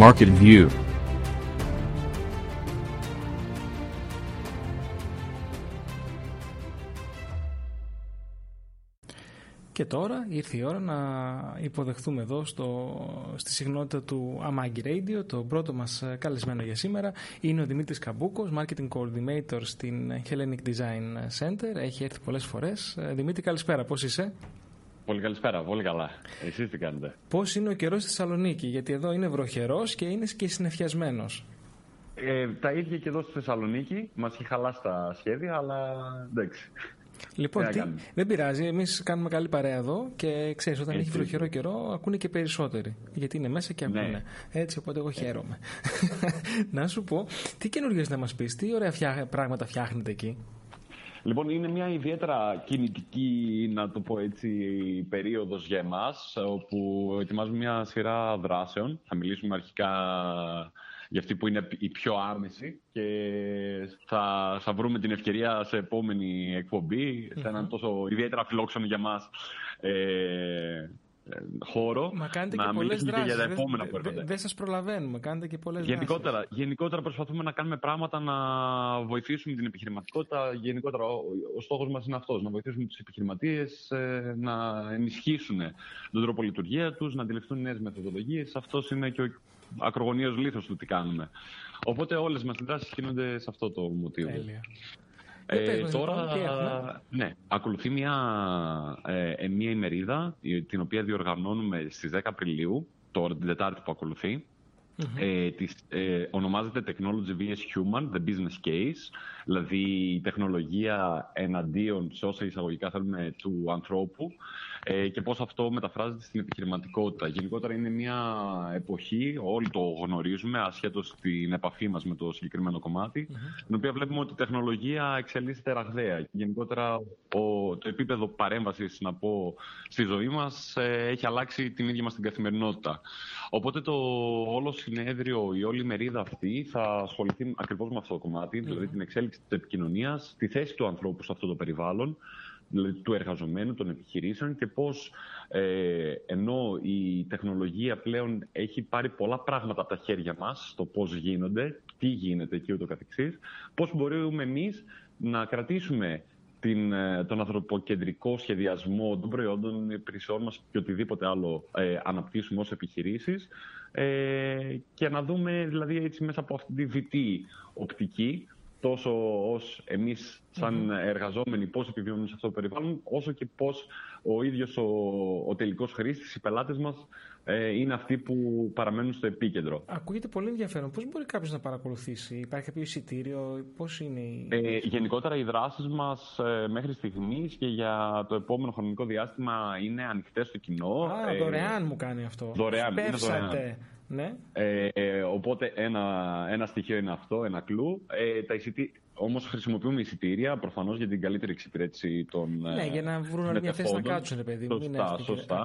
Market View Και τώρα ήρθε η ώρα να υποδεχθούμε εδώ στο, στη συχνότητα του Amagi Radio το πρώτο μας καλεσμένο για σήμερα είναι ο Δημήτρης Καμπούκος, Marketing Coordinator στην Hellenic Design Center. Έχει έρθει πολλές φορές. Ε, Δημήτρη καλησπέρα, πώς είσαι; Πολύ καλησπέρα, πολύ καλά. Εσείς τι κάνετε; Πώς είναι ο καιρός στη Θεσσαλονίκη, γιατί εδώ είναι βροχερός και είναι και συνεφιασμένος. Ε, τα ίδια και εδώ στη Θεσσαλονίκη. Μας έχει χαλάσει τα σχέδια, αλλά εντάξει. Λοιπόν, τι, δεν πειράζει. Εμείς κάνουμε καλή παρέα εδώ και ξέρεις, όταν έχει βροχερό καιρό, ακούνε και περισσότεροι. Γιατί είναι μέσα και ακούνε. Ναι. Έτσι, οπότε εγώ χαίρομαι. να σου πω, τι καινούργιε να μας πεις, τι ωραία φτιά, πράγματα φτιάχνετε εκεί; Λοιπόν, είναι μια ιδιαίτερα κινητική, να το πω έτσι, περίοδος για εμάς, όπου ετοιμάζουμε μια σειρά δράσεων. Θα μιλήσουμε αρχικά για αυτή που είναι η πιο άμεση και θα, θα βρούμε την ευκαιρία σε επόμενη εκπομπή, σε έναν τόσο ιδιαίτερα φιλόξενο για μας ε, χώρο Μα κάνετε να και πολλές δράσεις. για τα επόμενα που έρχονται. Δεν σας προλαβαίνουμε, κάνετε και πολλές γενικότερα, δράσεις. Γενικότερα προσπαθούμε να κάνουμε πράγματα να βοηθήσουμε την επιχειρηματικότητα. Γενικότερα ο, ο στόχος μας είναι αυτός, να βοηθήσουμε τους επιχειρηματίες ε, να ενισχύσουν τον τρόπο λειτουργία τους, να αντιληφθούν νέες μεθοδολογίες. Αυτός είναι και ο ακρογωνίος λίθος του τι κάνουμε. Οπότε όλες μας οι δράσεις κινούνται σε αυτό το μοτίβο. Ε, τώρα, ναι, ακολουθεί μια, ε, μια ημερίδα την οποία διοργανώνουμε στις 10 Απριλίου, τώρα την Τετάρτη που ακολουθεί. Ε, της, ε, ονομάζεται Technology vs Human, the business case, δηλαδή η τεχνολογία εναντίον σε όσα εισαγωγικά θέλουμε του ανθρώπου ε, και πώς αυτό μεταφράζεται στην επιχειρηματικότητα. Γενικότερα είναι μια εποχή, όλοι το γνωρίζουμε, ασχέτως την επαφή μας με το συγκεκριμένο κομμάτι, mm-hmm. την οποία βλέπουμε ότι η τεχνολογία εξελίσσεται ραγδαία. Γενικότερα ο, το επίπεδο παρέμβασης, να πω, στη ζωή μας ε, έχει αλλάξει την ίδια μας την καθημερινότητα. Οπότε το όλο συνέδριο, η όλη μερίδα αυτή θα ασχοληθεί ακριβώς με αυτό το κομμάτι, δηλαδή την εξέλιξη της επικοινωνίας, τη θέση του ανθρώπου σε αυτό το περιβάλλον, δηλαδή του εργαζομένου, των επιχειρήσεων και πώς ε, ενώ η τεχνολογία πλέον έχει πάρει πολλά πράγματα από τα χέρια μας, το πώς γίνονται, τι γίνεται και ούτω καθεξής, πώς μπορούμε εμείς να κρατήσουμε την, ε, τον ανθρωποκεντρικό σχεδιασμό των προϊόντων, υπηρεσιών μας και οτιδήποτε άλλο ε, αναπτύσσουμε ως επιχειρήσεις ε, και να δούμε δηλαδή έτσι μέσα από αυτή τη δυτή οπτική τόσο ως εμείς σαν εργαζόμενοι πώς επιβιώνουμε σε αυτό το περιβάλλον, όσο και πώς ο ίδιος ο, ο τελικός χρήστης, οι πελάτες μας, ε, είναι αυτοί που παραμένουν στο επίκεντρο. Ακούγεται πολύ ενδιαφέρον. Πώς μπορεί κάποιος να παρακολουθήσει, υπάρχει κάποιο εισιτήριο, πώς είναι η... Ε, γενικότερα οι δράσεις μας ε, μέχρι στιγμής και για το επόμενο χρονικό διάστημα είναι ανοιχτές στο κοινό. Α, ε, δωρεάν μου κάνει αυτό. Δωρεάν, είναι δωρεάν. Ναι. Ε, ε, οπότε ένα, ένα στοιχείο είναι αυτό, ένα κλου. Ε, τα εισιτή... Όμως χρησιμοποιούμε εισιτήρια προφανώς για την καλύτερη εξυπηρέτηση των. Ναι, για να βρουν μια θέση να κάτσουν, παιδί μου. Σωστά, σωστά.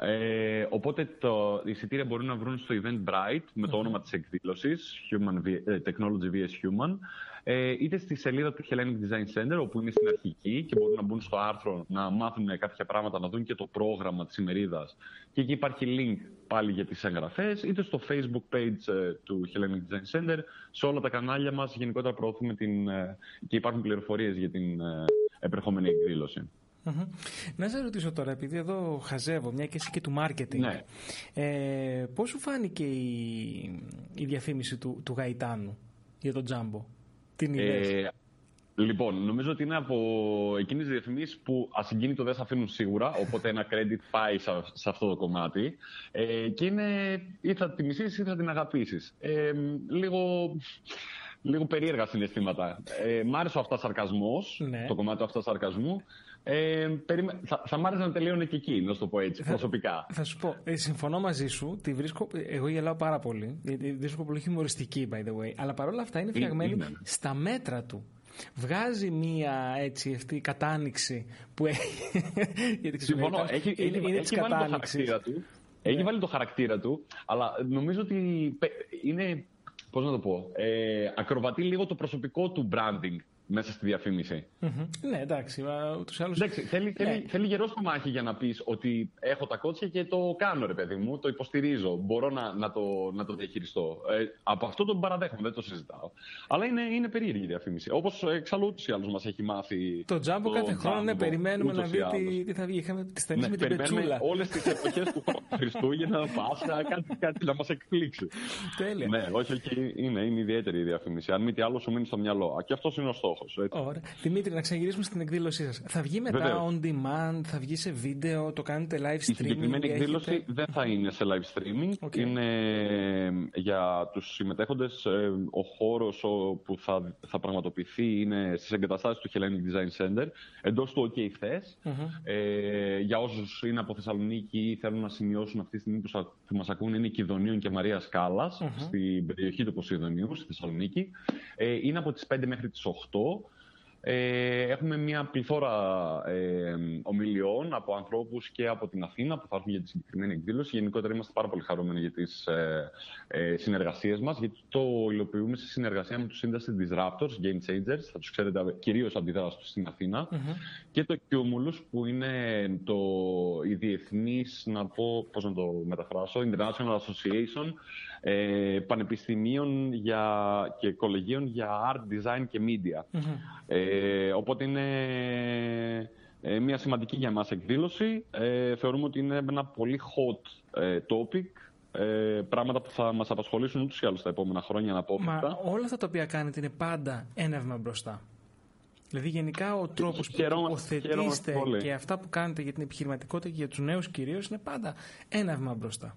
Ε, οπότε το, οι εισιτήρια μπορούν να βρουν στο Eventbrite με το όνομα της εκδήλωσης Human, ε, Technology vs Human. Ε, είτε στη σελίδα του Hellenic Design Center όπου είναι στην αρχική και μπορούν να μπουν στο άρθρο να μάθουν κάποια πράγματα, να δουν και το πρόγραμμα της ημερίδας. Και εκεί υπάρχει link πάλι για τις εγγραφές είτε στο Facebook page ε, του Hellenic Design Center. Σε όλα τα κανάλια μας γενικότερα προωθούμε την, και υπάρχουν πληροφορίες για την επερχόμενη εκδήλωση. Να σε ρωτήσω τώρα, επειδή εδώ χαζεύω, μια και εσύ και του marketing. Ναι. Ε, πώς σου φάνηκε η, η διαφήμιση του, του Γαϊτάνου για τον Τζάμπο; Την ε, Λοιπόν, νομίζω ότι είναι από εκείνες τις διαφημίσεις που ασυγκίνητο δεν σε αφήνουν σίγουρα. Οπότε ένα credit πάει σε, αυτό το κομμάτι. Ε, και είναι ή θα τη μισήσεις ή θα την αγαπήσεις. Ε, λίγο λίγο περίεργα συναισθήματα. Ε, μ' άρεσε ο αυτασαρκασμό, ναι. το κομμάτι του αυτασαρκασμού. Ε, περιμέ... θα, θα μ' άρεσε να τελείωνε και εκεί, να σου το πω έτσι, προσωπικά. Θα σου πω, ε, συμφωνώ μαζί σου. Τη βρίσκω, εγώ γελάω πάρα πολύ. τη βρίσκω πολύ χιουμοριστική, by the way. Αλλά παρόλα αυτά είναι φτιαγμένη είναι. στα μέτρα του. Βγάζει μία έτσι αυτή κατάνοιξη που έχει. Γιατί Συμφωνώ. Έχει, είναι, έχει, είναι έχει βάλει το χαρακτήρα του. Έχει ναι. βάλει το χαρακτήρα του, αλλά νομίζω ότι είναι πώς να το πω, ε, ακροβατεί λίγο το προσωπικό του branding μέσα στη διαφήμιση. Ναι, εντάξει. Ούτως άλλως... εντάξει θέλει, ναι. θέλει, θέλει γερό στο μάχη για να πεις ότι έχω τα κότσια και το κάνω, ρε παιδί μου. Το υποστηρίζω. Μπορώ να, να, το, να το διαχειριστώ. Ε, από αυτό τον παραδέχομαι, δεν το συζητάω. Αλλά είναι, είναι περίεργη η διαφήμιση. Όπως εξάλλου ούτως ή άλλως μας έχει μάθει. Το τζάμπο κάθε χρόνο, ναι, περιμένουμε να δει τι, τι θα βγει. Είχαμε τις ταινίες ναι, με την πετσούλα. Όλες τις εποχές του Χριστούγεννα, Πάσχα, κάτι, κάτι να μας εκπλήξει. Τέλεια. Ναι, όχι, όχι, είναι, είναι ιδιαίτερη η διαφήμιση. Αν μη τι άλλο σου μείνει στο μυαλό. Και αυτός είναι ο στόχος. Ωραία. Δημήτρη, να ξαναγυρίσουμε στην εκδήλωσή σας. Θα βγει μετά Βεβαίως. on demand, θα βγει σε βίντεο, το κάνετε live streaming. Η συγκεκριμένη εκδήλωση έχετε... δεν θα είναι σε live streaming. Okay. Είναι ε, για τους συμμετέχοντες ε, ο χώρος που θα, θα πραγματοποιηθεί είναι στις εγκαταστάσεις του Hellenic Design Center εντός του OK Fest. Mm-hmm. Ε, για όσους είναι από Θεσσαλονίκη ή θέλουν να σημειώσουν αυτή τη στιγμή που, που μας ακούνε, είναι Κιδονίων και Μαρίας Κάλλα, mm-hmm. στην περιοχή του Ποσειδονίου, στη Θεσσαλονίκη. Ε, είναι από τις 5 μέχρι τις 8. Ε, έχουμε μια πληθώρα ε, ομιλιών από ανθρώπους και από την Αθήνα που θα έρθουν για τη συγκεκριμένη εκδήλωση. Γενικότερα είμαστε πάρα πολύ χαρούμενοι για τις ε, ε, συνεργασίες μας, γιατί το υλοποιούμε σε συνεργασία με τους Industry Disruptors, Game Changers, θα τους ξέρετε κυρίως αντιδράσεις στην Αθήνα, και το Cumulus που είναι το, η διεθνής, να πω πώς να το μεταφράσω, International Association ε, πανεπιστημίων για, και κολεγίων για art, design και media. Ε, οπότε είναι ε, μια σημαντική για μας εκδήλωση. Ε, θεωρούμε ότι είναι ένα πολύ hot ε, topic ε, πράγματα που θα μας απασχολήσουν ούτως ή άλλως τα επόμενα χρόνια να πω. Μα όλα αυτά τα οποία κάνετε είναι πάντα ένα βήμα μπροστά. Δηλαδή γενικά ο τρόπος που τοποθετήσετε και αυτά που κάνετε για την επιχειρηματικότητα και για τους νέους κυρίως είναι πάντα ένα βήμα μπροστά.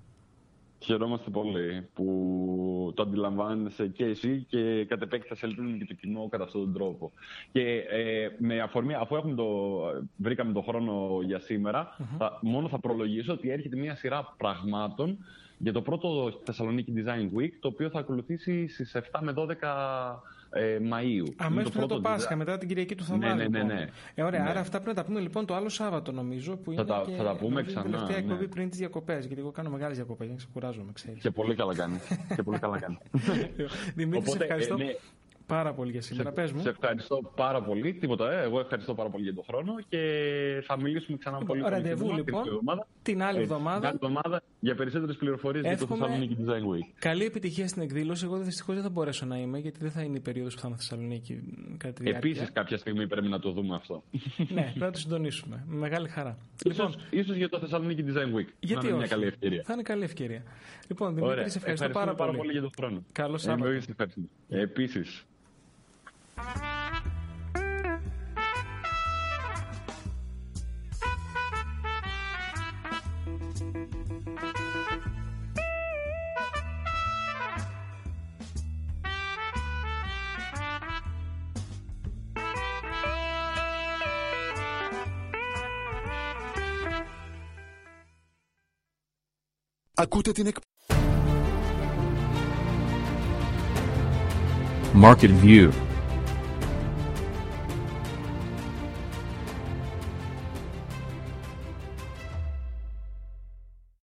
Χαιρόμαστε πολύ που το αντιλαμβάνεσαι και εσύ και κατ' επέκταση ελπίζουμε και το κοινό κατά αυτόν τον τρόπο. Και ε, με αφορμή, αφού έχουμε το, βρήκαμε τον χρόνο για σημερα θα, μόνο θα προλογίσω ότι έρχεται μια σειρά πραγμάτων για το πρώτο Θεσσαλονίκη Design Week, το οποίο θα ακολουθήσει στις 7 με 12 ε, Μαΐου. Αμέσω μετά το Πάσχα, μετά την Κυριακή του Θωμά. Ναι, ναι, ναι, λοιπόν. ναι. Ε, ωραία, ναι. άρα αυτά πρέπει να τα πούμε λοιπόν το άλλο Σάββατο νομίζω. Που είναι θα, τα, και, θα τα πούμε ξανά. Είναι τελευταία εκπομπή ναι. πριν τις διακοπές. Γιατί εγώ κάνω μεγάλες διακοπές για να ξεκουράζομαι, ξέρεις. Και πολύ καλά κάνει. και πολύ καλά κάνει. Δημήτρη, σε ευχαριστώ. Ε, ναι, πάρα πολύ για σήμερα. Σε, Πες μου. σε ευχαριστώ πάρα πολύ. Τίποτα, ε. εγώ ευχαριστώ πάρα πολύ για τον χρόνο και θα μιλήσουμε ξανά λοιπόν, πολύ. Ραντεβού λοιπόν την άλλη εβδομάδα. Την άλλη εβδομάδα για περισσότερες πληροφορίες για το Θεσσαλονίκη Design Week. Καλή επιτυχία στην εκδήλωση. Εγώ δυστυχώς δεν θα μπορέσω να είμαι γιατί δεν θα είναι η περίοδος που θα είμαι Θεσσαλονίκη κατά τη διάρκεια. Επίσης κάποια στιγμή πρέπει να το δούμε αυτό. ναι, πρέπει να το συντονίσουμε. Με μεγάλη χαρά. Λοιπόν, ίσως για το Θεσσαλονίκη Design Week. Γιατί να είναι μια καλή ευκαιρία. Θα είναι καλή ευκαιρία. Λοιπόν, Δημήτρη, σε ευχαριστώ πάρα, πάρα πολύ. για τον χρόνο. Καλό Σάββατο. Επίσης. Ακούτε την εκ... Market View